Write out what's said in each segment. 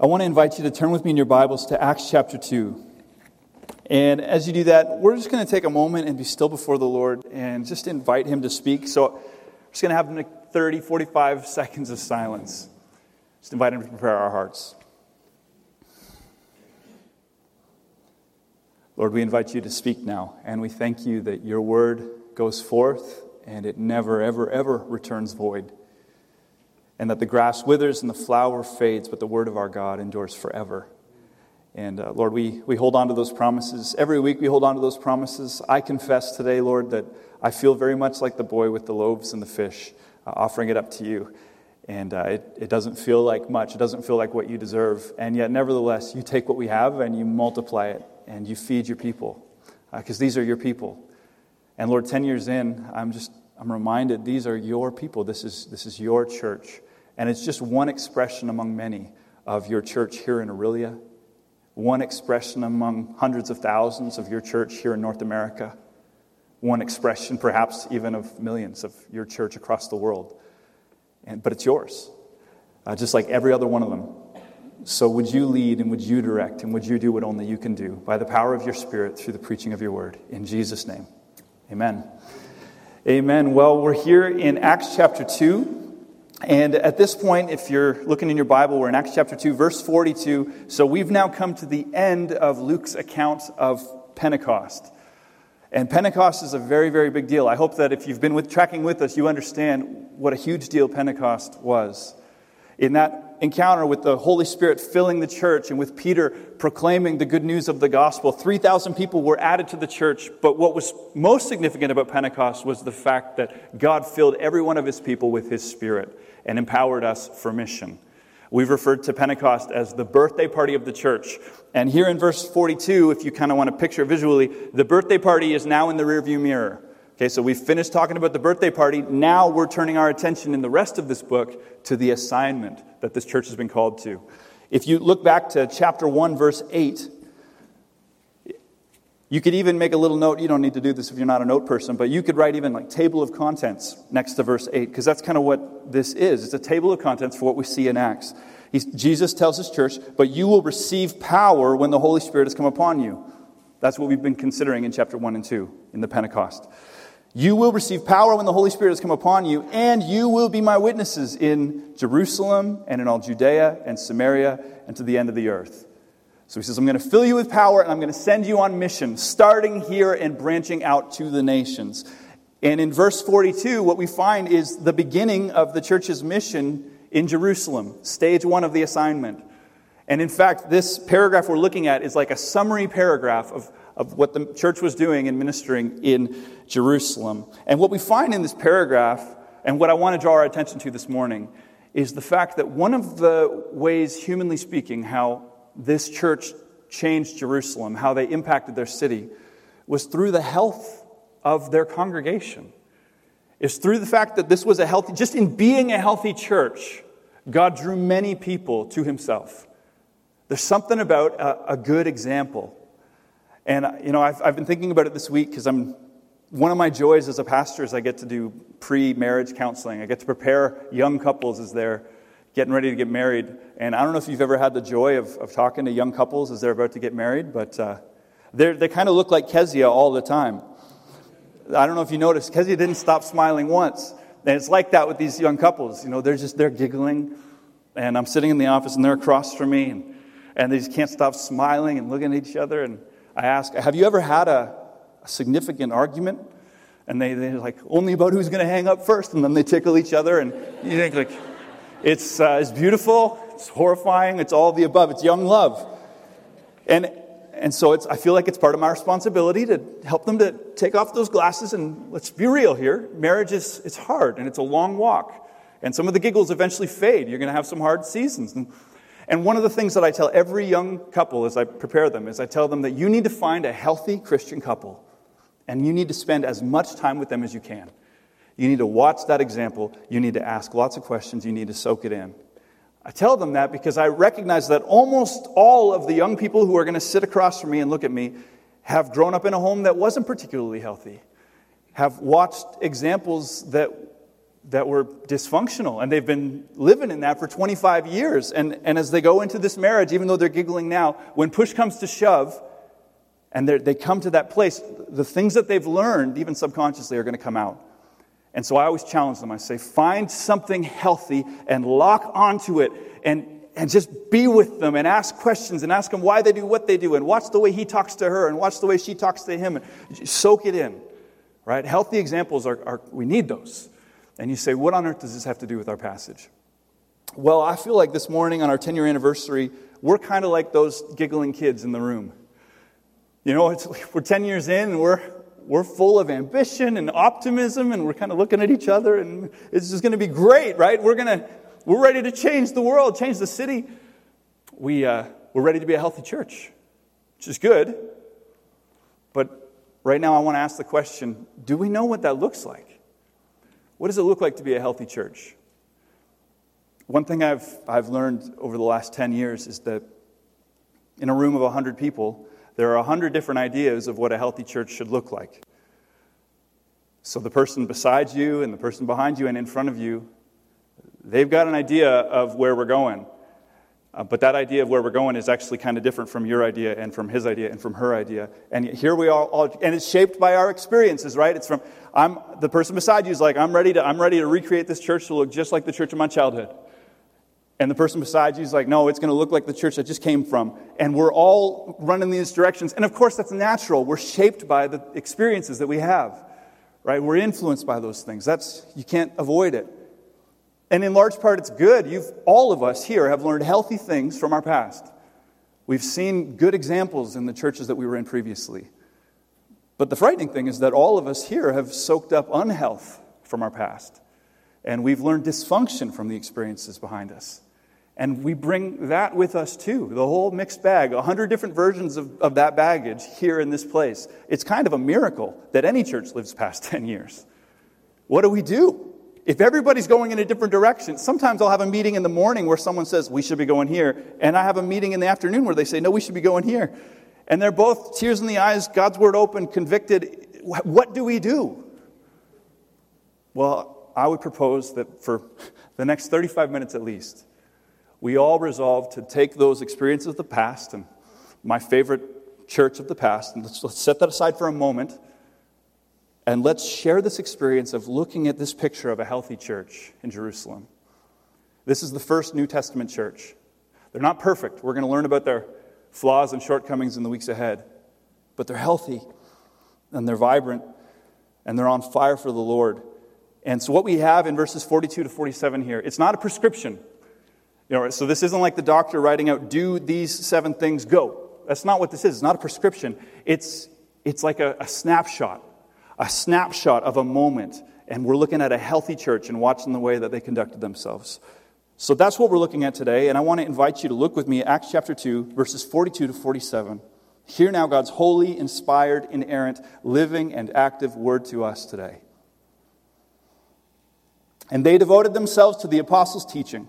I want to invite you to turn with me in your Bibles to Acts chapter 2. And as you do that, we're just going to take a moment and be still before the Lord and just invite Him to speak. So we're just going to have like 30, 45 seconds of silence. Just invite Him to prepare our hearts. Lord, we invite you to speak now, and we thank you that your word goes forth and it never, ever, ever returns void and that the grass withers and the flower fades, but the word of our God endures forever. And uh, Lord, we, we hold on to those promises. Every week we hold on to those promises. I confess today, Lord, that I feel very much like the boy with the loaves and the fish, uh, offering it up to you. And uh, it, it doesn't feel like much, it doesn't feel like what you deserve. And yet, nevertheless, you take what we have and you multiply it and you feed your people, because uh, these are your people. And Lord, 10 years in, I'm just I'm reminded these are your people. This is, this is your church. And it's just one expression among many of your church here in Orillia, one expression among hundreds of thousands of your church here in North America, one expression perhaps even of millions of your church across the world. And, but it's yours, uh, just like every other one of them. So would you lead and would you direct and would you do what only you can do by the power of your Spirit through the preaching of your word? In Jesus' name, amen. Amen. Well, we're here in Acts chapter 2. And at this point, if you're looking in your Bible, we're in Acts chapter 2, verse 42. So we've now come to the end of Luke's account of Pentecost. And Pentecost is a very, very big deal. I hope that if you've been with, tracking with us, you understand what a huge deal Pentecost was. In that encounter with the Holy Spirit filling the church and with Peter proclaiming the good news of the gospel, 3,000 people were added to the church. But what was most significant about Pentecost was the fact that God filled every one of his people with his spirit and empowered us for mission. We've referred to Pentecost as the birthday party of the church. And here in verse 42, if you kind of want to picture visually, the birthday party is now in the rearview mirror. Okay, so we've finished talking about the birthday party. Now we're turning our attention in the rest of this book to the assignment that this church has been called to. If you look back to chapter 1, verse 8, you could even make a little note. You don't need to do this if you're not a note person, but you could write even like table of contents next to verse 8, because that's kind of what this is. It's a table of contents for what we see in Acts. He's, Jesus tells his church, but you will receive power when the Holy Spirit has come upon you. That's what we've been considering in chapter 1 and 2 in the Pentecost. You will receive power when the Holy Spirit has come upon you, and you will be my witnesses in Jerusalem and in all Judea and Samaria and to the end of the earth. So he says, I'm going to fill you with power and I'm going to send you on mission, starting here and branching out to the nations. And in verse 42, what we find is the beginning of the church's mission in Jerusalem, stage one of the assignment. And in fact, this paragraph we're looking at is like a summary paragraph of, of what the church was doing and ministering in Jerusalem. And what we find in this paragraph, and what I want to draw our attention to this morning, is the fact that one of the ways, humanly speaking, how this church changed Jerusalem, how they impacted their city, was through the health of their congregation. It's through the fact that this was a healthy, just in being a healthy church, God drew many people to himself. There's something about a, a good example. And, uh, you know, I've, I've been thinking about it this week because I'm, one of my joys as a pastor is I get to do pre marriage counseling. I get to prepare young couples as they're getting ready to get married. And I don't know if you've ever had the joy of, of talking to young couples as they're about to get married, but uh, they kind of look like Kezia all the time. I don't know if you noticed, Kezia didn't stop smiling once. And it's like that with these young couples. You know, they're just, they're giggling. And I'm sitting in the office and they're across from me and, and they just can't stop smiling and looking at each other. And I ask, have you ever had a, a significant argument? And they, they're like, only about who's going to hang up first. And then they tickle each other. And you think, like, it's, uh, it's beautiful, it's horrifying, it's all the above. It's young love. And, and so it's, I feel like it's part of my responsibility to help them to take off those glasses and let's be real here. Marriage is it's hard and it's a long walk. And some of the giggles eventually fade. You're going to have some hard seasons. And, and one of the things that I tell every young couple as I prepare them is I tell them that you need to find a healthy Christian couple and you need to spend as much time with them as you can. You need to watch that example. You need to ask lots of questions. You need to soak it in. I tell them that because I recognize that almost all of the young people who are going to sit across from me and look at me have grown up in a home that wasn't particularly healthy, have watched examples that, that were dysfunctional and they've been living in that for 25 years. And, and as they go into this marriage, even though they're giggling now, when push comes to shove and they come to that place, the things that they've learned, even subconsciously, are going to come out. And so I always challenge them. I say, find something healthy and lock onto it and, and just be with them and ask questions and ask them why they do what they do and watch the way he talks to her and watch the way she talks to him and soak it in. Right? Healthy examples are, are we need those. And you say, what on earth does this have to do with our passage? Well, I feel like this morning on our 10 year anniversary, we're kind of like those giggling kids in the room. You know, we're 10 years in and we're, we're full of ambition and optimism and we're kind of looking at each other and it's just going to be great, right? We're going to, we're ready to change the world, change the city. We, uh, we're ready to be a healthy church, which is good. But right now I want to ask the question do we know what that looks like? What does it look like to be a healthy church? One thing I've, I've learned over the last 10 years is that in a room of 100 people, there are a 100 different ideas of what a healthy church should look like. So the person beside you and the person behind you and in front of you, they've got an idea of where we're going. Uh, but that idea of where we're going is actually kind of different from your idea and from his idea and from her idea. And here we all, all, and it's shaped by our experiences, right? It's from, I'm, the person beside you is like, I'm ready, to, I'm ready to recreate this church to look just like the church of my childhood. And the person beside you is like, no, it's going to look like the church I just came from. And we're all running these directions. And of course, that's natural. We're shaped by the experiences that we have, right? We're influenced by those things. That's, you can't avoid it. And in large part, it's good. You've, all of us here have learned healthy things from our past. We've seen good examples in the churches that we were in previously. But the frightening thing is that all of us here have soaked up unhealth from our past. And we've learned dysfunction from the experiences behind us. And we bring that with us too, the whole mixed bag, a hundred different versions of, of that baggage here in this place. It's kind of a miracle that any church lives past 10 years. What do we do? If everybody's going in a different direction, sometimes I'll have a meeting in the morning where someone says, we should be going here. And I have a meeting in the afternoon where they say, no, we should be going here. And they're both tears in the eyes, God's word open, convicted. What do we do? Well, I would propose that for the next 35 minutes at least, we all resolve to take those experiences of the past and my favorite church of the past, and let's, let's set that aside for a moment and let's share this experience of looking at this picture of a healthy church in Jerusalem. This is the first New Testament church. They're not perfect. We're going to learn about their flaws and shortcomings in the weeks ahead. But they're healthy and they're vibrant and they're on fire for the Lord. And so, what we have in verses 42 to 47 here, it's not a prescription. You know, so, this isn't like the doctor writing out, do these seven things, go. That's not what this is. It's not a prescription. It's, it's like a, a snapshot a snapshot of a moment, and we're looking at a healthy church and watching the way that they conducted themselves. So that's what we're looking at today, and I want to invite you to look with me at Acts chapter 2, verses 42 to 47. Hear now God's holy, inspired, inerrant, living, and active word to us today. And they devoted themselves to the apostles' teaching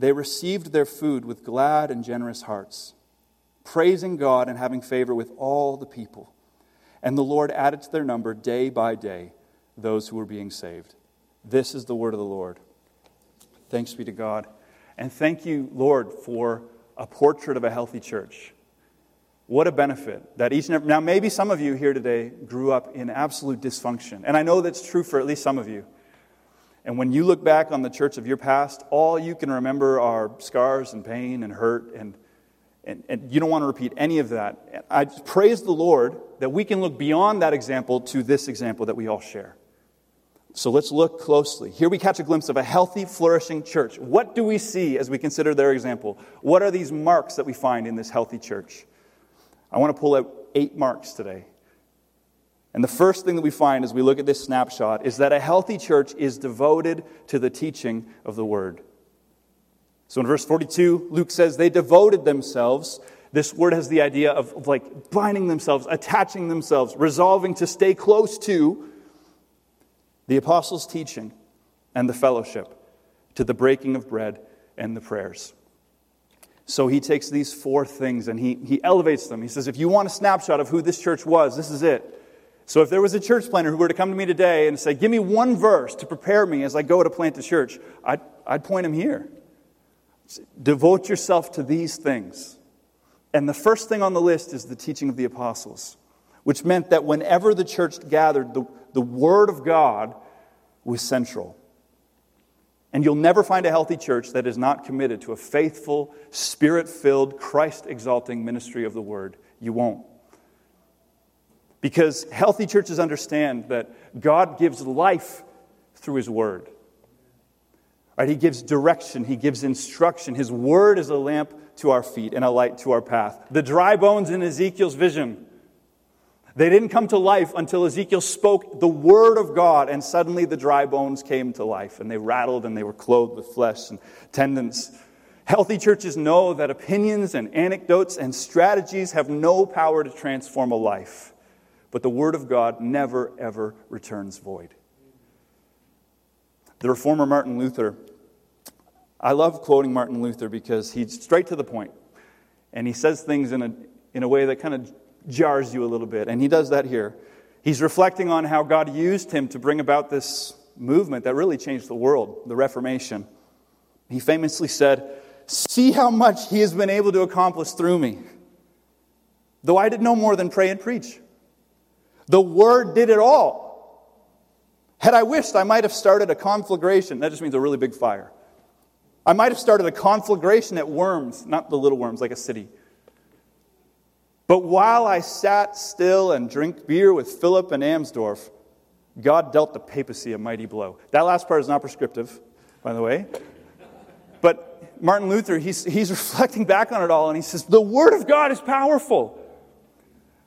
they received their food with glad and generous hearts, praising God and having favor with all the people. And the Lord added to their number day by day those who were being saved. This is the word of the Lord. Thanks be to God. And thank you, Lord, for a portrait of a healthy church. What a benefit that each and every. Now, maybe some of you here today grew up in absolute dysfunction. And I know that's true for at least some of you. And when you look back on the church of your past, all you can remember are scars and pain and hurt and and, and, you don't want to repeat any of that. I praise the Lord that we can look beyond that example to this example that we all share. So let's look closely. Here we catch a glimpse of a healthy, flourishing church. What do we see as we consider their example? What are these marks that we find in this healthy church? I want to pull out eight marks today. And the first thing that we find as we look at this snapshot is that a healthy church is devoted to the teaching of the word. So in verse 42, Luke says they devoted themselves. This word has the idea of, of like binding themselves, attaching themselves, resolving to stay close to the apostles' teaching and the fellowship, to the breaking of bread and the prayers. So he takes these four things and he, he elevates them. He says, if you want a snapshot of who this church was, this is it. So if there was a church planter who were to come to me today and say, Give me one verse to prepare me as I go to plant a church, I'd, I'd point him here. Devote yourself to these things. And the first thing on the list is the teaching of the apostles, which meant that whenever the church gathered, the, the Word of God was central. And you'll never find a healthy church that is not committed to a faithful, spirit filled, Christ exalting ministry of the Word. You won't. Because healthy churches understand that God gives life through His Word. Right? He gives direction, He gives instruction. His Word is a lamp to our feet and a light to our path. The dry bones in Ezekiel's vision, they didn't come to life until Ezekiel spoke the Word of God, and suddenly the dry bones came to life, and they rattled and they were clothed with flesh and tendons. Healthy churches know that opinions and anecdotes and strategies have no power to transform a life. But the Word of God never, ever returns void. The reformer Martin Luther, I love quoting Martin Luther because he's straight to the. And he says things in a, in a way that kind of jars you a little bit. And he does that here. He's reflecting on how God used him to bring about this movement that really changed the world, the Reformation. He famously said, See how much he has been able to accomplish through me. Though I did no more than pray and preach. The Word did it all. Had I wished, I might have started a conflagration. That just means a really big fire. I might have started a conflagration at Worms, not the little worms, like a city. But while I sat still and drank beer with Philip and Amsdorf, God dealt the papacy a mighty blow. That last part is not prescriptive, by the way. But Martin Luther, he's, he's reflecting back on it all and he says, The Word of God is powerful.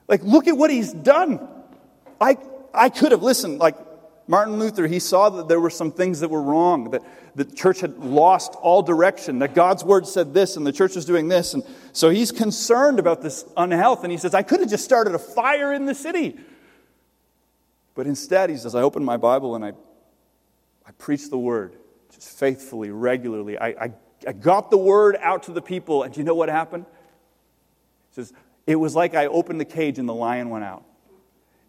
Like, look at what he's done. I, I could have listened, like Martin Luther, he saw that there were some things that were wrong, that the church had lost all direction, that God's word said this and the church was doing this. And so he's concerned about this unhealth. And he says, I could have just started a fire in the city. But instead, he says, I opened my Bible and I, I preached the word just faithfully, regularly. I, I, I got the word out to the people. And do you know what happened? He says, It was like I opened the cage and the lion went out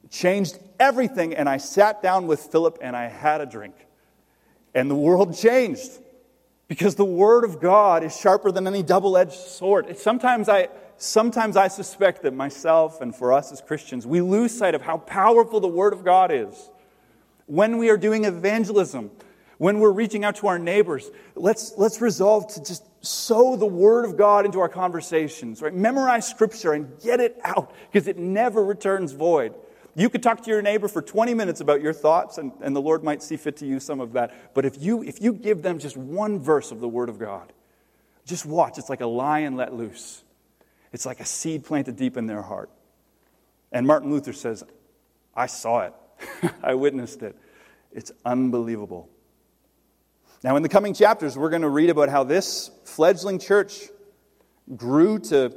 changed everything. And I sat down with Philip and I had a drink. And the world changed because the Word of God is sharper than any double edged sword. Sometimes I, sometimes I suspect that myself and for us as Christians, we lose sight of how powerful the Word of God is. When we are doing evangelism, when we're reaching out to our neighbors, let's, let's resolve to just sow the Word of God into our conversations, right? Memorize Scripture and get it out because it never returns void. You could talk to your neighbor for 20 minutes about your thoughts, and, and the Lord might see fit to use some of that. But if you, if you give them just one verse of the Word of God, just watch. It's like a lion let loose, it's like a seed planted deep in their heart. And Martin Luther says, I saw it, I witnessed it. It's unbelievable. Now, in the coming chapters, we're going to read about how this fledgling church grew to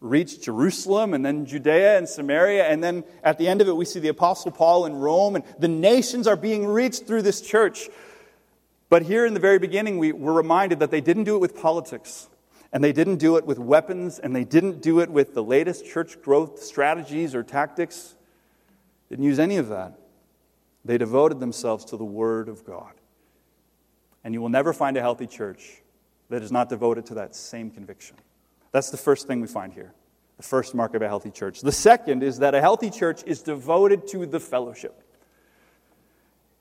reached Jerusalem and then Judea and Samaria. And then at the end of it, we see the Apostle Paul in Rome, and the nations are being reached through this church. But here in the very beginning, we were reminded that they didn't do it with politics, and they didn't do it with weapons, and they didn't do it with the latest church growth strategies or tactics. Didn't use any of that. They devoted themselves to the Word of God. And you will never find a healthy church that is not devoted to that same conviction. That's the first thing we find here, the first mark of a healthy church. The second is that a healthy church is devoted to the fellowship.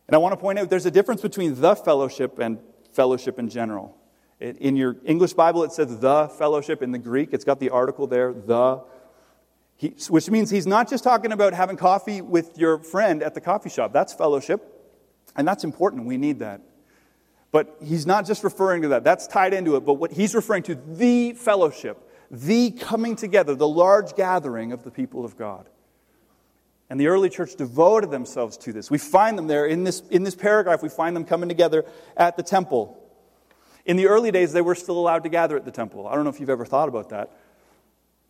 And I want to point out there's a difference between the fellowship and fellowship in general. In your English Bible, it says the fellowship. In the Greek, it's got the article there, the. He, which means he's not just talking about having coffee with your friend at the coffee shop. That's fellowship. And that's important. We need that. But he's not just referring to that, that's tied into it. But what he's referring to, the fellowship, the coming together, the large gathering of the people of God. And the early church devoted themselves to this. We find them there in this, in this paragraph, we find them coming together at the temple. In the early days, they were still allowed to gather at the temple. I don't know if you've ever thought about that.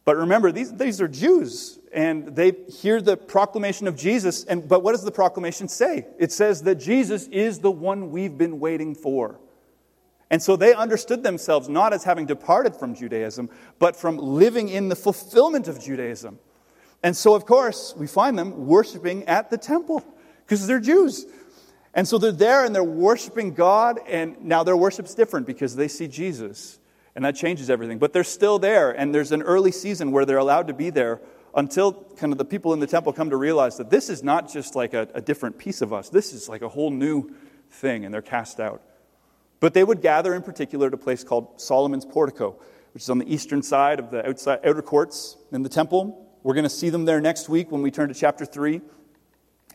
But remember, these, these are Jews, and they hear the proclamation of Jesus. And, but what does the proclamation say? It says that Jesus is the one we've been waiting for. And so they understood themselves not as having departed from Judaism, but from living in the fulfillment of Judaism. And so, of course, we find them worshiping at the temple because they're Jews. And so they're there and they're worshiping God, and now their worship's different because they see Jesus. And that changes everything. But they're still there, and there's an early season where they're allowed to be there until kind of the people in the temple come to realize that this is not just like a, a different piece of us, this is like a whole new thing, and they're cast out. But they would gather in particular at a place called Solomon's Portico, which is on the eastern side of the outside, outer courts in the temple. We're going to see them there next week when we turn to chapter 3.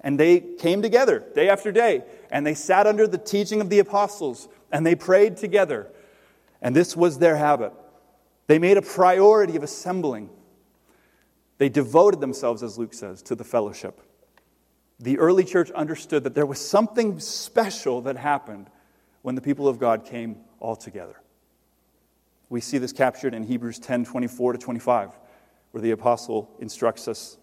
And they came together day after day, and they sat under the teaching of the apostles, and they prayed together. And this was their habit. They made a priority of assembling. They devoted themselves, as Luke says, to the fellowship. The early church understood that there was something special that happened when the people of God came all together. We see this captured in Hebrews 10 24 to 25, where the apostle instructs us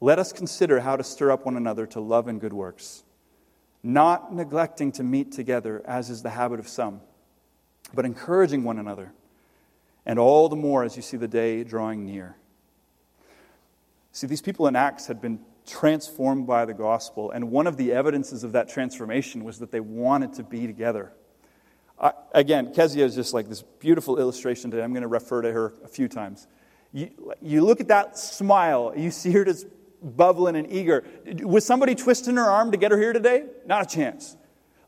Let us consider how to stir up one another to love and good works, not neglecting to meet together, as is the habit of some, but encouraging one another, and all the more as you see the day drawing near. See, these people in Acts had been transformed by the gospel. And one of the evidences of that transformation was that they wanted to be together. I, again, Kezia is just like this beautiful illustration today. I'm going to refer to her a few times. You, you look at that smile, you see her just bubbling and eager. Was somebody twisting her arm to get her here today? Not a chance.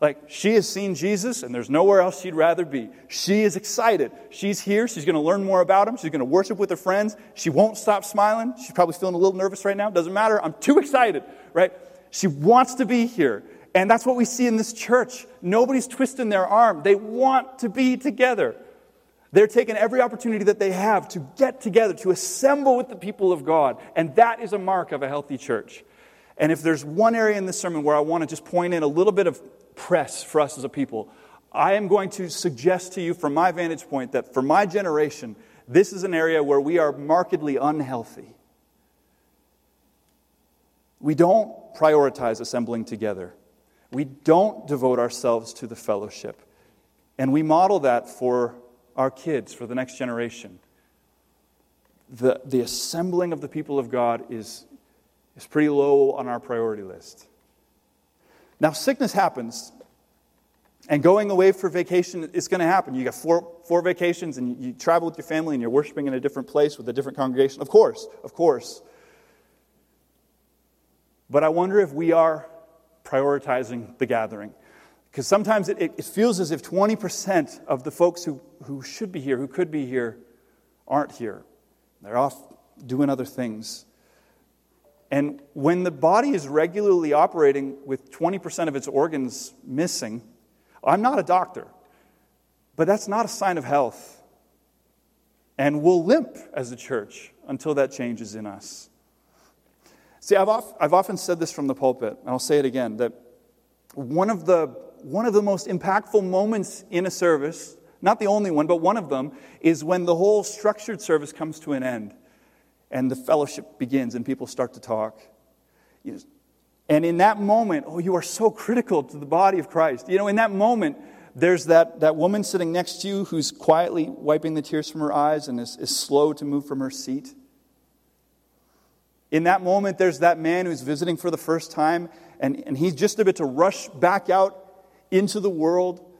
Like, she has seen Jesus, and there's nowhere else she'd rather be. She is excited. She's here. She's going to learn more about him. She's going to worship with her friends. She won't stop smiling. She's probably feeling a little nervous right now. Doesn't matter. I'm too excited, right? She wants to be here. And that's what we see in this church. Nobody's twisting their arm. They want to be together. They're taking every opportunity that they have to get together, to assemble with the people of God. And that is a mark of a healthy church. And if there's one area in this sermon where I want to just point in a little bit of press for us as a people. I am going to suggest to you, from my vantage point, that for my generation, this is an area where we are markedly unhealthy. We don't prioritize assembling together. We don't devote ourselves to the fellowship. And we model that for our kids, for the next generation. The, the assembling of the people of God is, is pretty low on our priority list. Now, sickness happens, and going away for vacation is going to happen. You got four, four vacations, and you, you travel with your family, and you're worshiping in a different place with a different congregation. Of course, of course. But I wonder if we are prioritizing the gathering. Because sometimes it, it, feels as if 20% of the folks who, who should be here, who could be here, aren't here. They're off doing other things. And when the body is regularly operating with 20% of its organs missing, I'm not a doctor, but that's not a sign of health. And we'll limp as a church until that changes in us. See, I've, oft, I've often said this from the pulpit, and I'll say it again that one of, the, one of the most impactful moments in a service, not the only one, but one of them, is when the whole structured service comes to an end and the fellowship begins and people start to talk. And in that moment, oh, you are so critical to the body of Christ. You know, in that moment, there's that, that woman sitting next to you who's quietly wiping the tears from her eyes and is, is slow to move from her seat. In that moment, there's that man who's visiting for the first time, and, and he's just a bit to rush back out into the world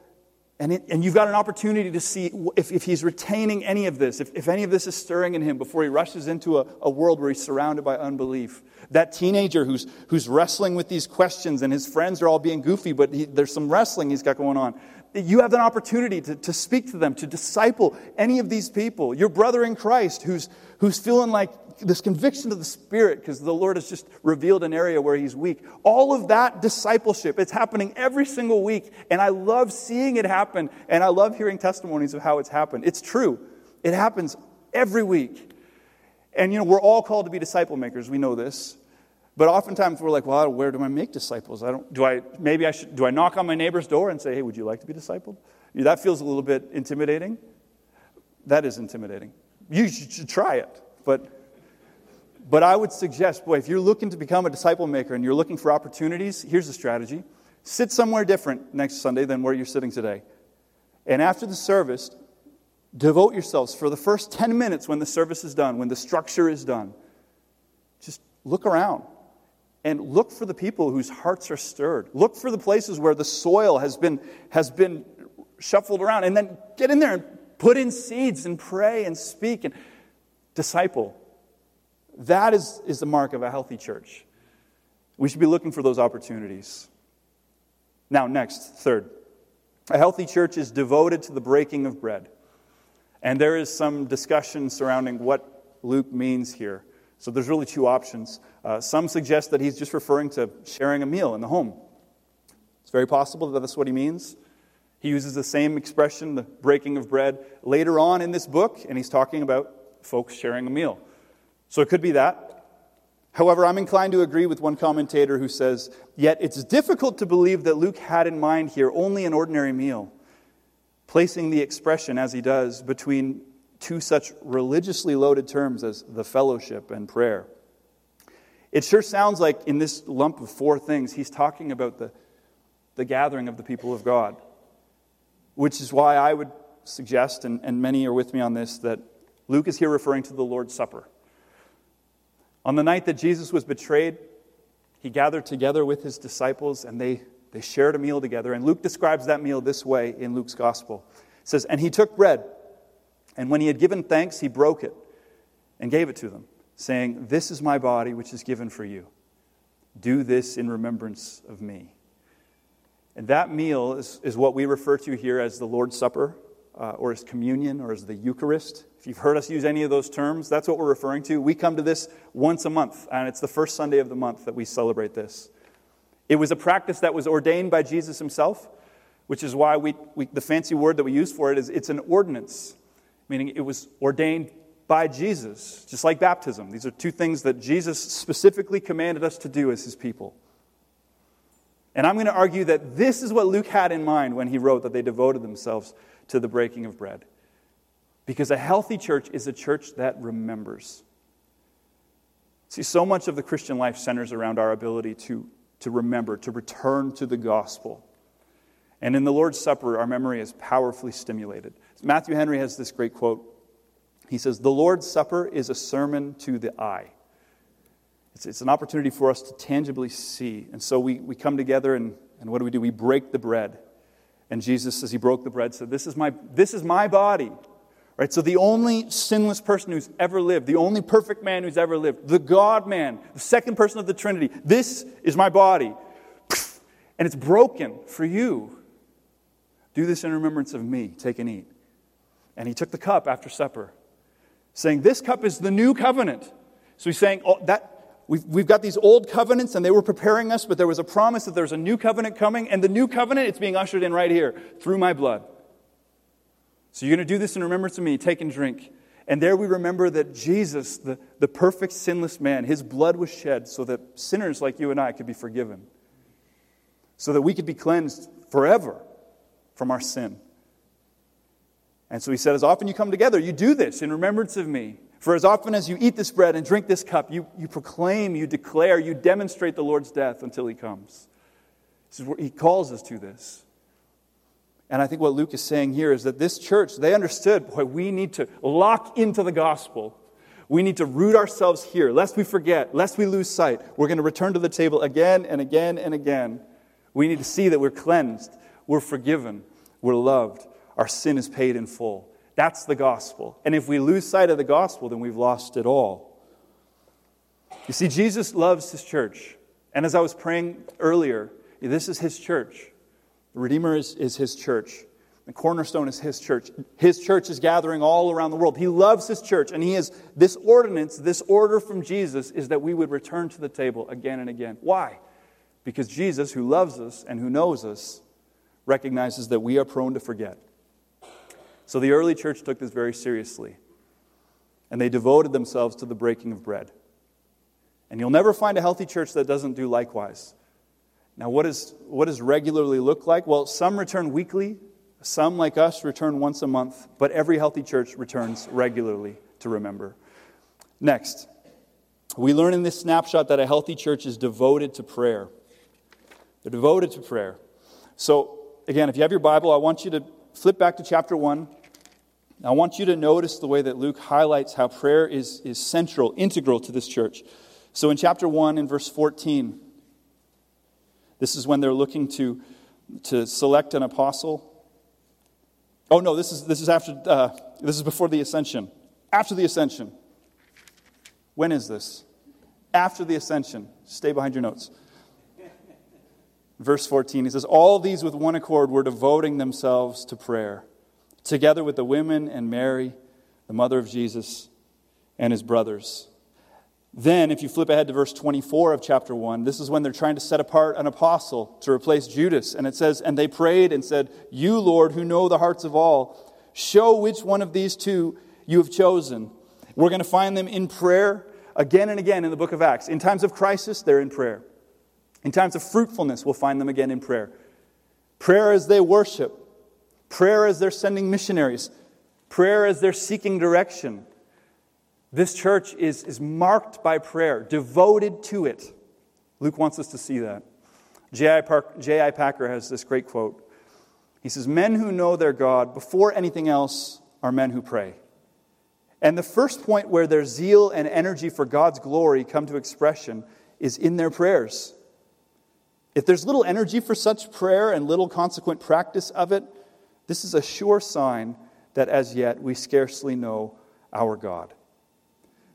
and, it, and you've got an opportunity to see if, if he's retaining any of this, if, if any of this is stirring in him before he rushes into a, a world where he's surrounded by unbelief. That teenager who's, who's wrestling with these questions and his friends are all being goofy, but he, there's some wrestling he's got going on. You have an opportunity to, to speak to them, to disciple any of these people. Your brother in Christ who's, who's feeling like this conviction of the Spirit because the Lord has just revealed an area where He's weak. All of that discipleship, it's happening every single week. And I love seeing it happen. And I love hearing testimonies of how it's happened. It's true, it happens every week. And, you know, we're all called to be disciple makers. We know this. But oftentimes we're like, well, where do I make disciples? I don't, do I, maybe I should, do I knock on my neighbor's door and say, hey, would you like to be discipled? That feels a little bit intimidating. That is intimidating. You should try it. But, but I would suggest, boy, if you're looking to become a disciple maker and you're looking for opportunities, here's the strategy. Sit somewhere different next Sunday than where you're sitting today. And after the service, devote yourselves for the first 10 minutes when the service is done, when the structure is done. Just look around and look for the people whose hearts are stirred. Look for the places where the soil has been, has been shuffled around, and then get in there and put in seeds and pray and speak and disciple. That is, is the mark of a healthy church. We should be looking for those opportunities. Now, next, third, a healthy church is devoted to the breaking of bread. And there is some discussion surrounding what Luke means here. So there's really two options. Uh, some suggest that he's just referring to sharing a meal in the home. It's very possible that that's what he means. He uses the same expression, the breaking of bread, later on in this book, and he's talking about folks sharing a meal. So it could be that. However, I'm inclined to agree with one commentator who says, Yet it's difficult to believe that Luke had in mind here only an ordinary meal, placing the expression, as he does, between two such religiously loaded terms as the fellowship and prayer. It sure sounds like in this lump of four things, he's talking about the, the gathering of the people of God, which is why I would suggest, and, and many are with me on this, that Luke is here referring to the Lord's Supper. On the night that Jesus was betrayed, he gathered together with his disciples and they, they shared a meal together. And Luke describes that meal this way in Luke's gospel. It says, And he took bread. And when he had given thanks, he broke it and gave it to them, saying, This is my body, which is given for you. Do this in remembrance of me. And that meal is, is what we refer to here as the Lord's Supper, uh, or as communion, or as the Eucharist. If you've heard us use any of those terms, that's what we're referring to. We come to this once a month, and it's the first Sunday of the month that we celebrate this. It was a practice that was ordained by Jesus himself, which is why we, we the fancy word that we use for it is it's an ordinance meaning it was ordained by Jesus, just like baptism. These are two things that Jesus specifically commanded us to do as his people. And I'm going to argue that this is what Luke had in mind when he wrote that they devoted themselves to the breaking of bread. Because a healthy church is a church that remembers. See, so much of the Christian life centers around our ability to, to remember, to return to the gospel. And in the Lord's Supper, our memory is powerfully stimulated. Matthew Henry has this great quote. He says, The Lord's Supper is a sermon to the eye. It's, it's an opportunity for us to tangibly see. And so we, we come together, and, and what do we do? We break the bread. And Jesus, as he broke the bread, said, This is my, this is my body. Right? So the only sinless person who's ever lived, the only perfect man who's ever lived, the God man, the second person of the Trinity, this is my body. And it's broken for you. Do this in remembrance of me. Take and eat. And he took the cup after supper, saying, This cup is the new covenant. So he's saying, oh, that, We've, we've got these old covenants and they were preparing us, but there was a promise that there's a new covenant coming, and the new covenant, it's being ushered in right here through my blood. So you're going to do this in remembrance of me. Take and drink. And there we remember that Jesus, the, the perfect sinless man, his blood was shed so that sinners like you and I could be forgiven, so that we could be cleansed forever from our sin. And so he said, As often you come together, you do this in remembrance of me. For as often as you eat this bread and drink this cup, you, you proclaim, you declare, you demonstrate the Lord's death until he comes. This is where he calls us to this. And I think what Luke is saying here is that this church, they understood, boy, we need to lock into the gospel. We need to root ourselves here, lest we forget, lest we lose sight. We're going to return to the table again and again and again. We need to see that we're cleansed, we're forgiven, we're loved, our sin is paid in full. That's the gospel. And if we lose sight of the gospel, then we've lost it all. You see, Jesus loves his church. And as I was praying earlier, this is his church. The Redeemer is, is his church. The cornerstone is his church. His church is gathering all around the world. He loves his church, and he is this ordinance, this order from Jesus is that we would return to the table again and again. Why? Because Jesus, who loves us and who knows us, recognizes that we are prone to forget. So the early church took this very seriously, and they devoted themselves to the breaking of bread. And you'll never find a healthy church that doesn't do likewise. Now, what, is, what does regularly look like? Well, some return weekly, some, like us, return once a month, but every healthy church returns regularly to remember. Next, we learn in this snapshot that a healthy church is devoted to prayer. They're devoted to prayer. So, again, if you have your Bible, I want you to flip back to chapter 1. I want you to notice the way that Luke highlights how prayer is, is central, integral to this church. So, in chapter 1, in verse 14, this is when they're looking to, to select an apostle. Oh, no, this is, this is, after, uh, this is before the ascension. After the ascension. When is this? After the ascension. Stay behind your notes. Verse 14, he says, All these with one accord were devoting themselves to prayer, together with the women and Mary, the mother of Jesus, and his brothers. Then, if you flip ahead to verse 24 of chapter 1, this is when they're trying to set apart an apostle to replace Judas. And it says, And they prayed and said, You, Lord, who know the hearts of all, show which one of these two you have chosen. We're going to find them in prayer again and again in the book of Acts. In times of crisis, they're in prayer. In times of fruitfulness, we'll find them again in prayer. Prayer as they worship, prayer as they're sending missionaries, prayer as they're seeking direction this church is, is marked by prayer, devoted to it. Luke wants us to see that. J.I. Packer has this great quote. He says, Men who know their God before anything else are men who pray. And the first point where their zeal and energy for God's glory come to expression is in their prayers. If there's little energy for such prayer and little consequent practice of it, this is a sure sign that as yet we scarcely know our God.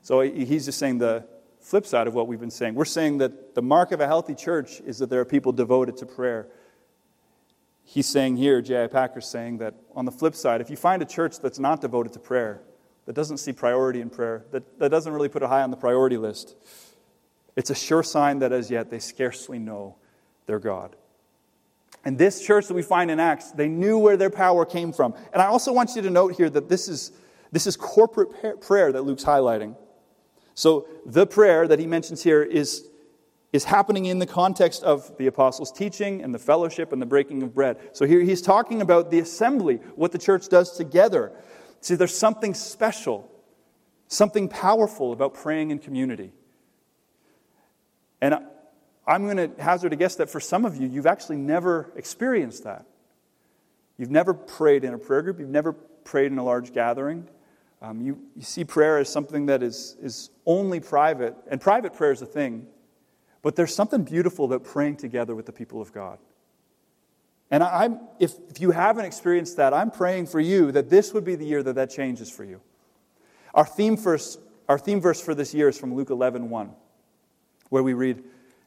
So he's just saying the flip side of what we've been saying. We're saying that the mark of a healthy church is that there are people devoted to prayer. He's saying here, J.I. Packer's saying that on the flip side, if you find a church that's not devoted to prayer, that doesn't see priority in prayer, that, that doesn't really put it high on the priority list, it's a sure sign that as yet they scarcely know their God. And this church that we find in Acts, they knew where their power came from. And I also want you to note here that this is, this is corporate prayer that Luke's highlighting. So the prayer that he mentions here is, is happening in the context of the apostles' teaching and the fellowship and the breaking of bread. So here he's talking about the assembly, what the church does together. See, there's something special, something powerful about praying in community. And I'm going to hazard a guess that for some of you, you've actually never experienced that. You've never prayed in a prayer group, you've never prayed in a large gathering. Um, you, you see prayer as something that is, is only private, and private prayer is a thing, but there's something beautiful about praying together with the people of God. And I, if, if you haven't experienced that, I'm praying for you that this would be the year that that changes for you. Our theme verse, our theme verse for this year is from Luke 11 1, where we read,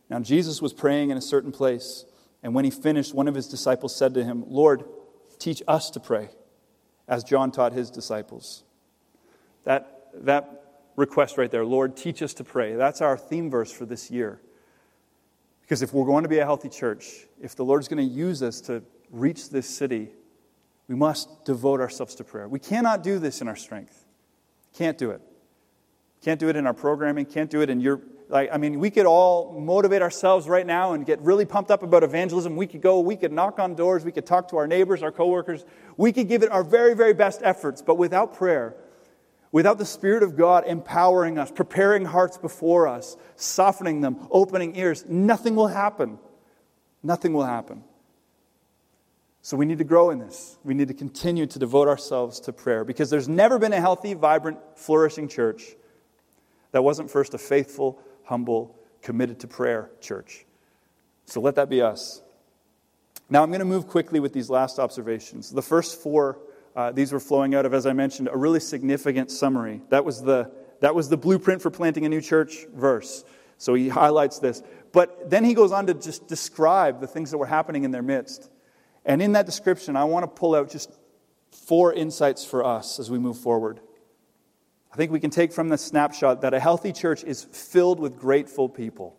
Now Jesus was praying in a certain place, and when he finished, one of his disciples said to him, Lord, teach us to pray, as John taught his disciples. That, that request right there, Lord, teach us to pray. That's our theme verse for this year. Because if we're going to be a healthy church, if the Lord's going to use us to reach this city, we must devote ourselves to prayer. We cannot do this in our strength. Can't do it. Can't do it in our programming. Can't do it in your. Like, I mean, we could all motivate ourselves right now and get really pumped up about evangelism. We could go, we could knock on doors, we could talk to our neighbors, our coworkers. We could give it our very, very best efforts, but without prayer, Without the Spirit of God empowering us, preparing hearts before us, softening them, opening ears, nothing will happen. Nothing will happen. So we need to grow in this. We need to continue to devote ourselves to prayer because there's never been a healthy, vibrant, flourishing church that wasn't first a faithful, humble, committed to prayer church. So let that be us. Now I'm going to move quickly with these last observations. The first four uh, these were flowing out of, as I mentioned, a really significant summary. That was, the, that was the blueprint for planting a new church verse. So he highlights this. But then he goes on to just describe the things that were happening in their midst. And in that description, I want to pull out just four insights for us as we move forward. I think we can take from this snapshot that a healthy church is filled with grateful people.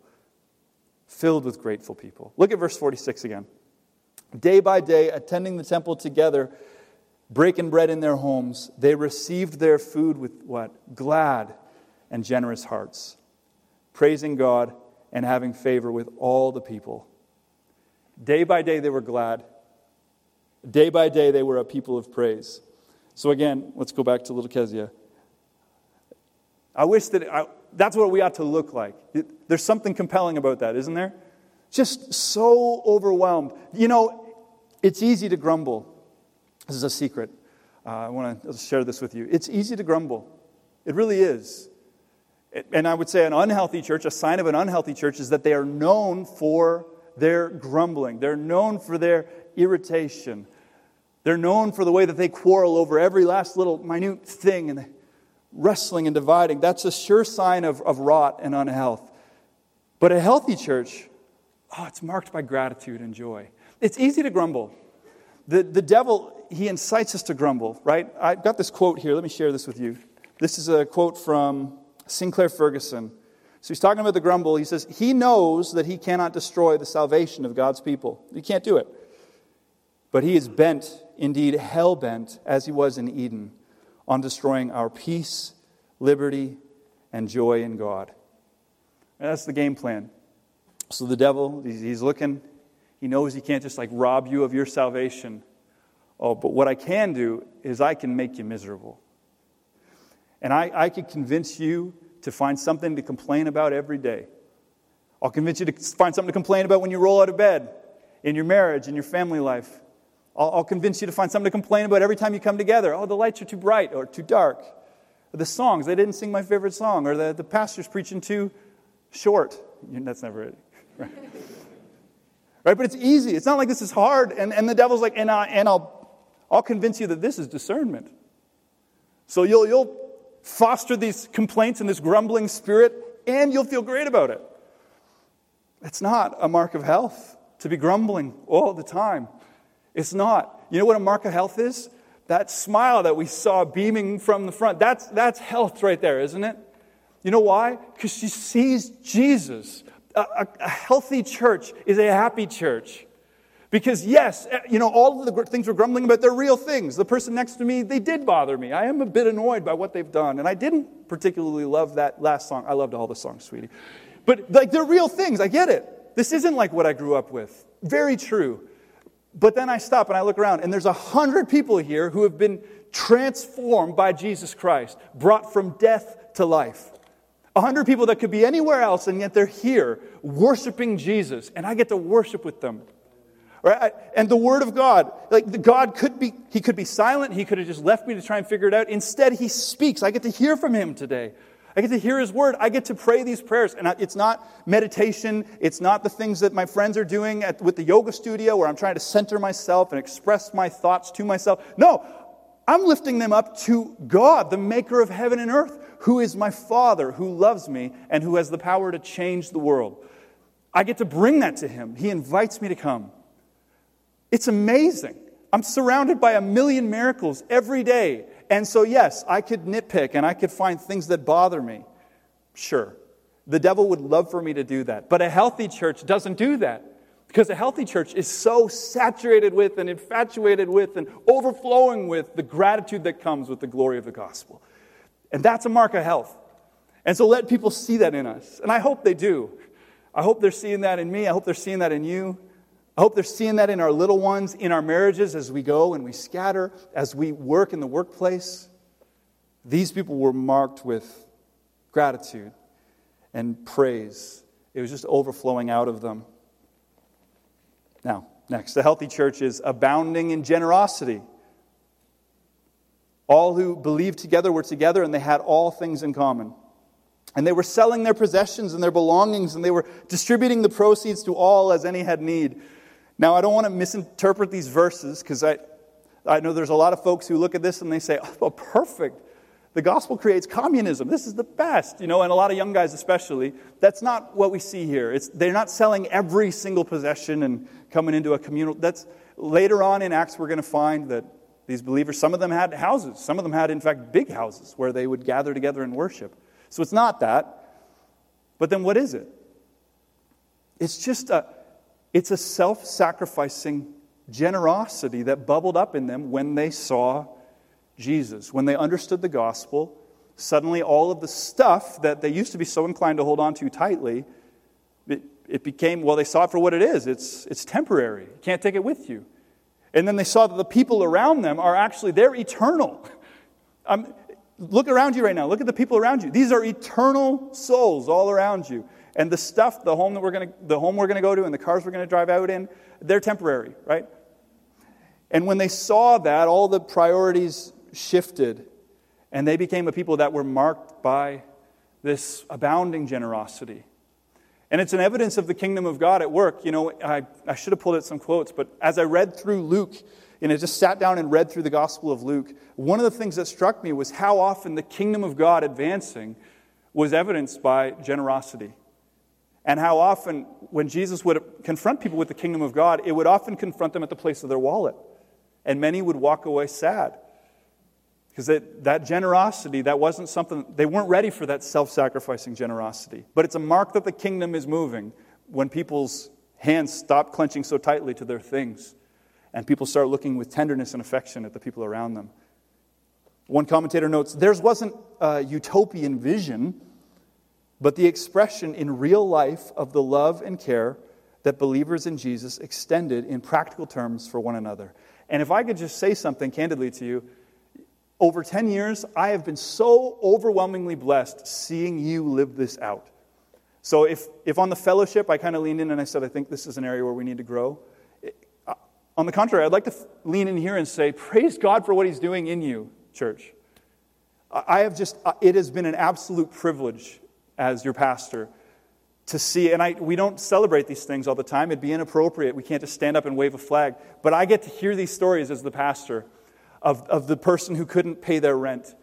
Filled with grateful people. Look at verse 46 again. Day by day, attending the temple together breaking bread in their homes, they received their food with what? Glad and generous hearts, praising God and having favor with all the people. Day by day, they were glad. Day by day, they were a people of praise. So, again, let's go back to little Kezia. I wish that I, that's what we ought to look like. There's something compelling about that, isn't there? Just so overwhelmed. You know, it's easy to grumble. This is a secret. Uh, I want to share this with you. It's easy to grumble. It really is. And I would say an unhealthy church, a sign of an unhealthy church, is that they are known for their grumbling. They're known for their irritation. They're known for the way that they quarrel over every last little minute thing and wrestling and dividing. That's a sure sign of, of rot and unhealth. But a healthy church, oh, it's marked by gratitude and joy. It's easy to grumble. The, the devil, he incites us to grumble, right? I've got this quote here. Let me share this with you. This is a quote from Sinclair Ferguson. So he's talking about the grumble. He says, He knows that he cannot destroy the salvation of God's people. He can't do it. But he is bent, indeed hell bent, as he was in Eden, on destroying our peace, liberty, and joy in God. And that's the game plan. So the devil, he's looking, he knows he can't just like rob you of your salvation. Oh, but what I can do is I can make you miserable. And I, I could convince you to find something to complain about every day. I'll convince you to find something to complain about when you roll out of bed, in your marriage, in your family life. I'll, I'll convince you to find something to complain about every time you come together. Oh, the lights are too bright or too dark. Or the songs, they didn't sing my favorite song. Or the, the pastor's preaching too short. That's never it. Right? right? But it's easy. It's not like this is hard. And, and the devil's like, and, I, and I'll, I'll convince you that this is discernment. So you'll, you'll foster these complaints and this grumbling spirit, and you'll feel great about it. It's not a mark of health to be grumbling all the time. It's not. You know what a mark of health is? That smile that we saw beaming from the front. That's, that's health right there, isn't it? You know why? Because she sees Jesus. A, a, healthy church is a happy church. Because, yes, eh, you know, all of the things we're grumbling about, they're real things. The person next to me, they did bother me. I am a bit annoyed by what they've done. And I didn't particularly love that last song. I loved all the songs, sweetie. But, like, they're real things. I get it. This isn't like what I grew up with. Very true. But then I stop and I look around, and there's a hundred people here who have been transformed by Jesus Christ, brought from death to life. A hundred people that could be anywhere else, and yet they're here worshiping Jesus, and I get to worship with them. Right? And the Word of God, like God could be, He could be silent. He could have just left me to try and figure it out. Instead, He speaks. I get to hear from Him today. I get to hear His Word. I get to pray these prayers. And it's not meditation. It's not the things that my friends are doing at, with the yoga studio where I'm trying to center myself and express my thoughts to myself. No, I'm lifting them up to God, the maker of heaven and earth, who is my Father, who loves me, and who has the power to change the world. I get to bring that to Him. He invites me to come. It's amazing. I'm surrounded by a million miracles every day. And so, yes, I could nitpick and I could find things that bother me. Sure. The devil would love for me to do that. But a healthy church doesn't do that. Because a healthy church is so saturated with and infatuated with and overflowing with the gratitude that comes with the glory of the gospel. And that's a mark of health. And so let people see that in us. And I hope they do. I hope they're seeing that in me. I hope they're seeing that in you. I hope they're seeing that in our little ones, in our marriages as we go and we scatter, as we work in the workplace. These people were marked with gratitude and praise. It was just overflowing out of them. Now, next, the healthy church is abounding in generosity. All who believed together were together and they had all things in common. And they were selling their possessions and their belongings and they were distributing the proceeds to all as any had need. Now, I don't want to misinterpret these verses because I, I know there's a lot of folks who look at this and they say, oh, perfect. The gospel creates communism. This is the best. You know, and a lot of young guys especially. That's not what we see here. It's, they're not selling every single possession and coming into a communal. That's later on in Acts we're going to find that these believers, some of them had houses. Some of them had, in fact, big houses where they would gather together and worship. So it's not that. But then what is it? It's just a it's a self sacrificing generosity that bubbled up in them when they saw Jesus, when they understood the gospel, suddenly all of the stuff that they used to be so inclined to hold on to tightly, it, it became, well, they saw it for what it is. It's, it's temporary. You can't take it with you. And then they saw that the people around them are actually, they're eternal. Um, look around you right now. Look at the people around you. These are eternal souls all around you. And the stuff, the home that we're going to, the home we're going to go to and the cars we're going to drive out in, they're temporary, right? And when they saw that, all the priorities shifted and they became a people that were marked by this abounding generosity. And it's an evidence of the kingdom of God at work. You know, I, I should have pulled out some quotes, but as I read through Luke, and I just sat down and read through the Gospel of Luke, one of the things that struck me was how often the kingdom of God advancing was evidenced by generosity. And how often, when Jesus would confront people with the kingdom of God, it would often confront them at the place of their wallet. And many would walk away sad. Because that, that generosity, that wasn't something, they weren't ready for that self sacrificing generosity. But it's a mark that the kingdom is moving when people's hands stop clenching so tightly to their things and people start looking with tenderness and affection at the people around them. One commentator notes theirs wasn't a utopian vision, but the expression in real life of the love and care that believers in Jesus extended in practical terms for one another. And if I could just say something candidly to you, over 10 years, I have been so overwhelmingly blessed seeing you live this out. So, if, if on the fellowship I kind of leaned in and I said, I think this is an area where we need to grow, uh, on the contrary, I'd like to lean in here and say, Praise God for what He's doing in you, church. I have just, uh, it has been an absolute privilege as your pastor to see, and I, we don't celebrate these things all the time. It'd be inappropriate. We can't just stand up and wave a flag. But I get to hear these stories as the pastor of, of the person who couldn't pay their rent.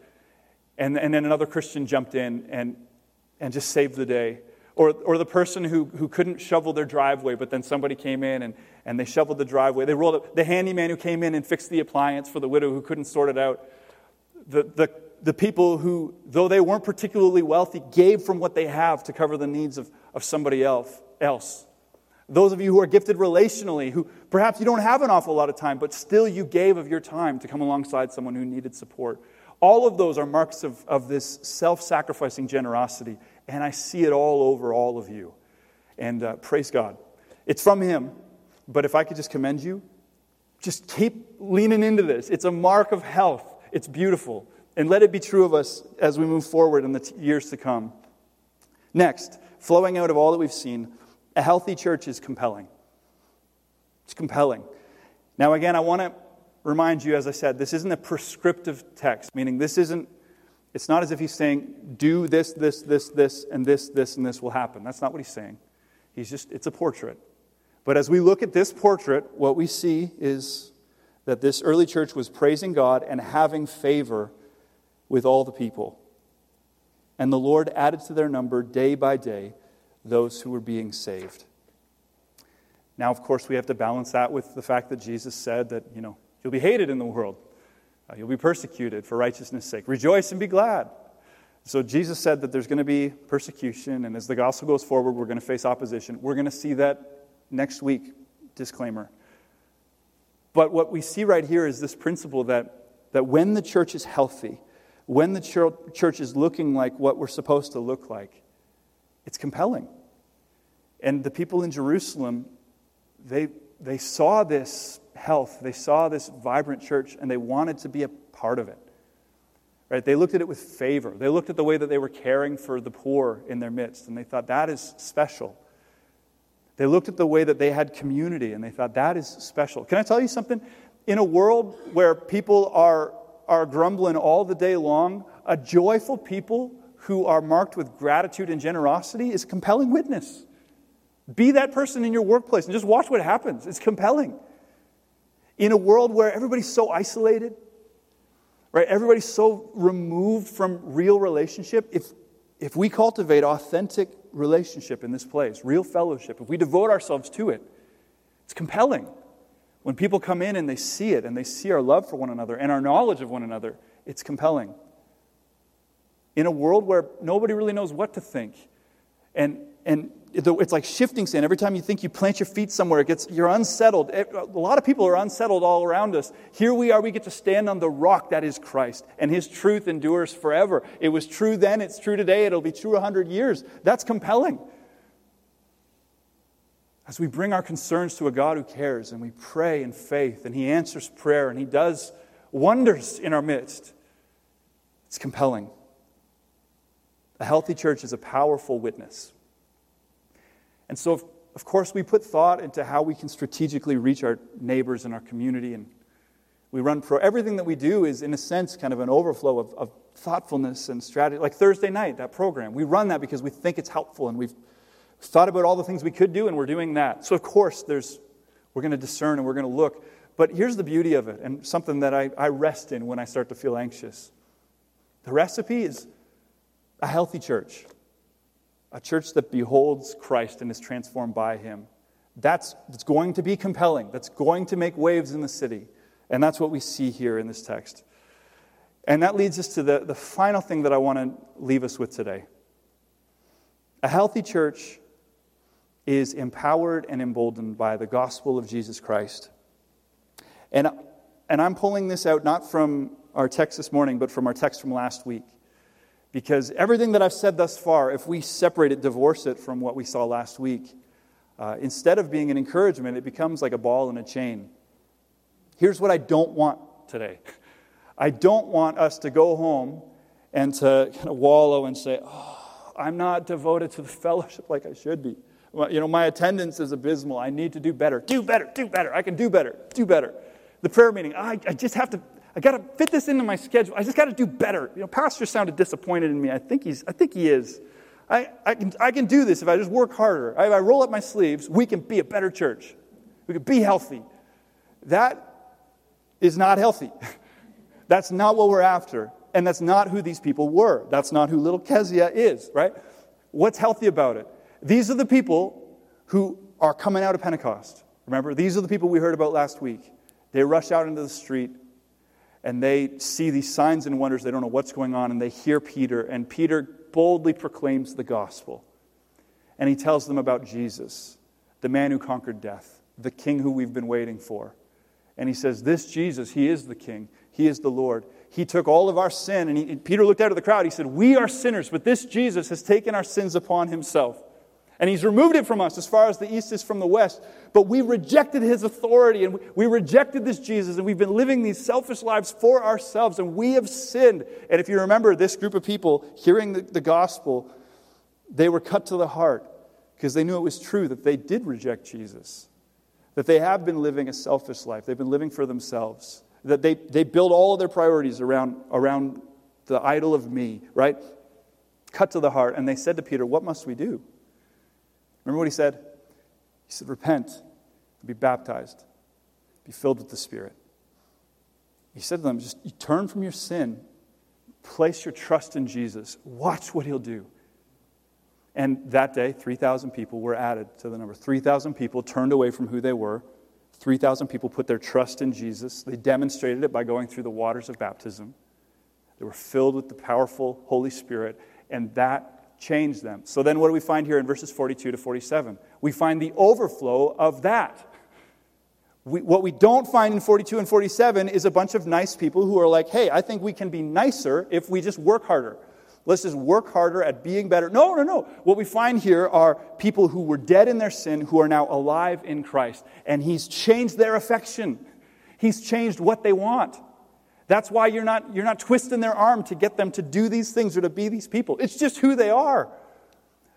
And, and then another Christian jumped in and, and just saved the day. Or, or the person who, who couldn't shovel their driveway, but then somebody came in and, and they shoveled the driveway. They rolled up, the handyman who came in and fixed the appliance for the widow who couldn't sort it out. The, the, the people who, though they weren't particularly wealthy, gave from what they have to cover the needs of, of somebody else. else. Those of you who are gifted relationally, who perhaps you don't have an awful lot of time, but still you gave of your time to come alongside someone who needed support. All of those are marks of, of this self sacrificing generosity, and I see it all over all of you. And uh, praise God. It's from Him, but if I could just commend you, just keep leaning into this. It's a mark of health, it's beautiful. And let it be true of us as we move forward in the t- years to come. Next, flowing out of all that we've seen, a healthy church is compelling. It's compelling. Now, again, I want to remind you, as I said, this isn't a prescriptive text, meaning this isn't, it's not as if he's saying, do this, this, this, this, and this, this, and this will happen. That's not what he's saying. He's just, it's a portrait. But as we look at this portrait, what we see is that this early church was praising God and having favor with all the people. And the Lord added to their number day by day those who were being saved. Now, of course, we have to balance that with the fact that Jesus said that, you know, you'll be hated in the world. Uh, you'll be persecuted for righteousness' sake. Rejoice and be glad. So Jesus said that there's going to be persecution, and as the gospel goes forward, we're going to face opposition. We're going to see that next week. Disclaimer. But what we see right here is this principle that, that when the church is healthy, when the church is looking like what we're supposed to look like, it's compelling. And the people in Jerusalem, they, they saw this health, they saw this vibrant church, and they wanted to be a part of it. Right? They looked at it with favor. They looked at the way that they were caring for the poor in their midst, and they thought, that is special. They looked at the way that they had community, and they thought, that is special. Can I tell you something? In a world where people are, are grumbling all the day long, a joyful people who are marked with gratitude and generosity is compelling witness. Be that person in your workplace and just watch what happens. It's compelling. In a world where everybody's so isolated, right? Everybody's so removed from real relationship. If, if we cultivate authentic relationship in this place, real fellowship, if we devote ourselves to it, it's compelling. When people come in and they see it and they see our love for one another and our knowledge of one another, it's compelling in a world where nobody really knows what to think. And, and it's like shifting sand. Every time you think you plant your feet somewhere, it gets, you're unsettled. A lot of people are unsettled all around us. Here we are, we get to stand on the rock that is Christ, and his truth endures forever. It was true then, it's true today, it'll be true 100 years. That's compelling. As we bring our concerns to a God who cares, and we pray in faith, and he answers prayer, and he does wonders in our midst, it's compelling. A healthy church is a powerful witness. And so, of, of course, we put thought into how we can strategically reach our neighbors and our community. And we run pro. Everything that we do is, in a sense, kind of an overflow of, of thoughtfulness and strategy. Like Thursday night, that program. We run that because we think it's helpful and we've thought about all the things we could do and we're doing that. So, of course, there's, we're going to discern and we're going to look. But here's the beauty of it, and something that I, I rest in when I start to feel anxious. The recipe is a healthy church a church that beholds Christ and is transformed by him. That's, that's going to be compelling. That's going to make waves in the city. And that's what we see here in this text. And that leads us to the, the final thing that I want to leave us with today. A healthy church is empowered and emboldened by the gospel of Jesus Christ. And, and I'm pulling this out not from our text this morning, but from our text from last week. Because everything that I've said thus far, if we separate it, divorce it from what we saw last week, uh, instead of being an encouragement, it becomes like a ball and a chain. Here's what I don't want today I don't want us to go home and to kind of wallow and say, oh, I'm not devoted to the fellowship like I should be. You know, my attendance is abysmal. I need to do better. Do better, do better. I can do better, do better. The prayer meeting, I, I just have to I got to fit this into my schedule. I just got to do better. You know, pastor sounded disappointed in me. I think he's, I think he is. I, I, can, I can do this if I just work harder. If I roll up my sleeves, we can be a better church. We can be healthy. That is not healthy. that's not what we're after. And that's not who these people were. That's not who little Kezia is, right? What's healthy about it? These are the people who are coming out of Pentecost. Remember, these are the people we heard about last week. They rush out into the street and they see these signs and wonders. They don't know what's going on, and they hear Peter, and Peter boldly proclaims the gospel. And he tells them about Jesus, the man who conquered death, the king who we've been waiting for. And he says, This Jesus, he is the king, he is the Lord. He took all of our sin, and, he, Peter looked out at the crowd. He said, We are sinners, but this Jesus has taken our sins upon himself. And he's removed it from us as far as the east is from the west. But we rejected his authority and we rejected this Jesus and we've been living these selfish lives for ourselves and we have sinned. And if you remember this group of people hearing the, the gospel, they were cut to the heart because they knew it was true that they did reject Jesus, that they have been living a selfish life, they've been living for themselves, that they, they build all of their priorities around, around the idol of me, right? Cut to the heart. And they said to Peter, What must we do? Remember what he said? He said, Repent, and be baptized, be filled with the Spirit. He said to them, Just turn from your sin, place your trust in Jesus, watch what he'll do. And that day, 3,000 people were added to the number. 3,000 people turned away from who they were. 3,000 people put their trust in Jesus. They demonstrated it by going through the waters of baptism. They were filled with the powerful Holy Spirit, and that change them. So then, what do we find here in verses 42 to 47? We find the overflow of that. We, what we don't find in 42 and 47 is a bunch of nice people who are like, hey, I think we can be nicer if we just work harder. Let's just work harder at being better. No, no, no. What we find here are people who were dead in their sin who are now alive in Christ. And He's changed their affection, He's changed what they want. That's why you're not, you're not twisting their arm to get them to do these things or to be these people. It's just who they are.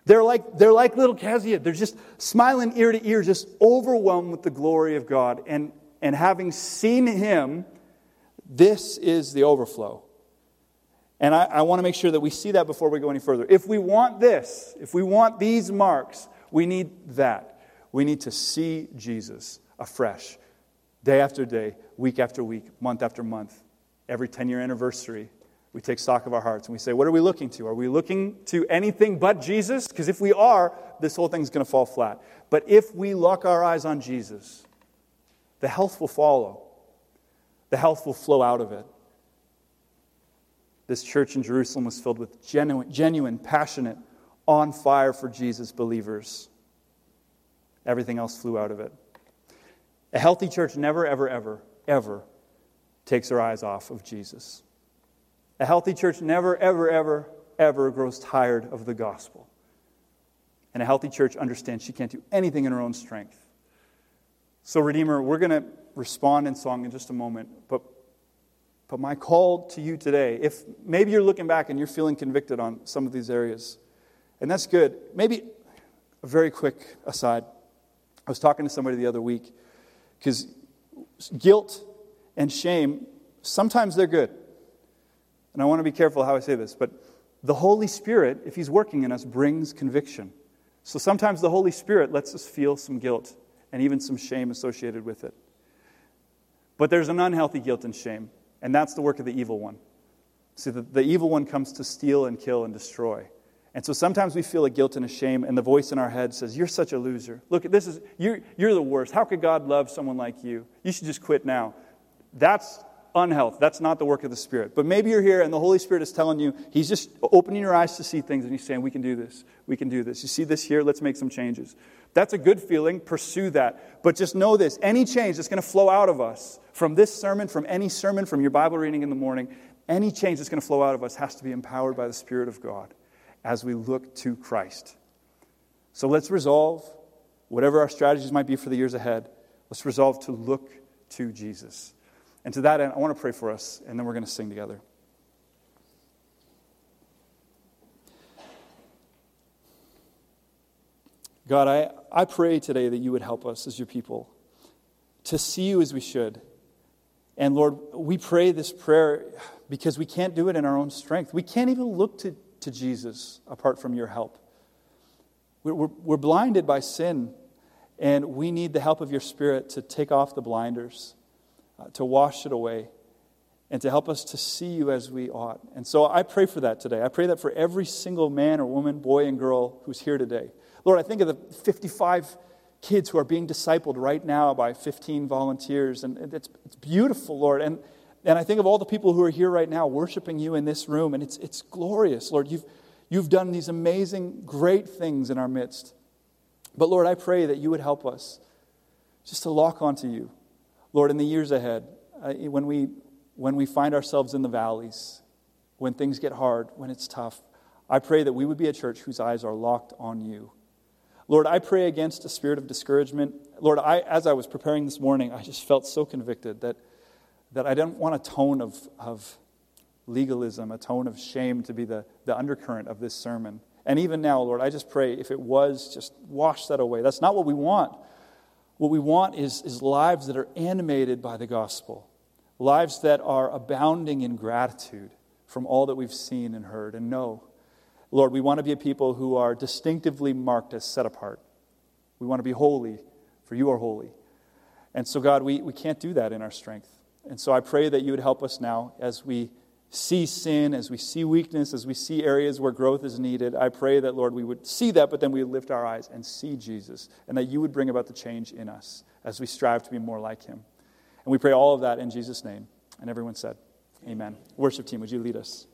They're like, they're like little Kezia. They're just smiling ear to ear, just overwhelmed with the glory of God. And, and having seen Him, this is the overflow. And I, I want to make sure that we see that before we go any further. If we want this, if we want these marks, we need that. We need to see Jesus afresh, day after day, week after week, month after month every 10 year anniversary, we take stock of our hearts and we say, What are we looking to? Are we looking to anything but Jesus? Because if we are, this whole thing's going to fall flat. But if we lock our eyes on Jesus, the health will follow, the health will flow out of it. This church in Jerusalem was filled with genuine, genuine passionate, on fire for Jesus believers. Everything else flew out of it. A healthy church never, ever, ever, ever takes her eyes off of Jesus. A healthy church never, ever, ever, ever grows tired of the gospel. And a healthy church understands she can't do anything in her own strength. So, Redeemer, we're going to respond in song in just a moment. But, but my call to you today, if maybe you're looking back and you're feeling convicted on some of these areas, and that's good. Maybe a very quick aside. I was talking to somebody the other week because guilt and shame, sometimes they're good. And I want to be careful how I say this, but the Holy Spirit, if He's working in us, brings conviction. So sometimes the Holy Spirit lets us feel some guilt and even some shame associated with it. But there's an unhealthy guilt and shame, and that's the work of the evil one. See, the, the evil one comes to steal and kill and destroy. And so sometimes we feel a guilt and a shame, and the voice in our head says, You're such a loser. Look, this is, you're, you're the worst. How could God love someone like you? You should just quit now. That's unhealth. That's not the work of the Spirit. But maybe you're here and the Holy Spirit is telling you, He's just opening your eyes to see things and He's saying, We can do this. We can do this. You see this here? Let's make some changes. That's a good feeling. Pursue that. But just know this any change that's going to flow out of us from this sermon, from any sermon, from your Bible reading in the morning, any change that's going to flow out of us has to be empowered by the Spirit of God as we look to Christ. So let's resolve, whatever our strategies might be for the years ahead, let's resolve to look to Jesus. And to that end, I want to pray for us, and then we're going to sing together. God, I, I pray today that you would help us as your people to see you as we should. And Lord, we pray this prayer because we can't do it in our own strength. We can't even look to, to Jesus apart from your help. We're, we're, we're blinded by sin, and we need the help of your Spirit to take off the blinders Uh, to wash it away, and to help us to see you as we ought. And so I pray for that today. I pray that for every single man or woman, boy and girl who's here today. Lord, I think of the 55 kids who are being discipled right now by 15 volunteers, and it's, it's beautiful, Lord. And, and I think of all the people who are here right now worshiping you in this room, and it's, it's glorious, Lord. You've, you've done these amazing, great things in our midst. But Lord, I pray that you would help us just to lock onto you Lord, in the years ahead, uh, when, we, when we find ourselves in the valleys, when things get hard, when it's tough, I pray that we would be a church whose eyes are locked on you. Lord, I pray against a spirit of discouragement. Lord, I, as I was preparing this morning, I just felt so convicted that, that I didn't want a tone of, of legalism, a tone of shame to be the, the undercurrent of this sermon. And even now, Lord, I just pray if it was, just wash that away. That's not what we want. What we want is, is lives that are animated by the gospel, lives that are abounding in gratitude from all that we've seen and heard and know. Lord, we want to be a people who are distinctively marked as set apart. We want to be holy, for you are holy. And so, God, we, we can't do that in our strength. And so I pray that you would help us now as we see sin, as we see weakness, as we see areas where growth is needed, I pray that, Lord, we would see that, but then we would lift our eyes and see Jesus, and that you would bring about the change in us as we strive to be more like him. And we pray all of that in Jesus' name. And everyone said, Amen. Worship team, would you lead us?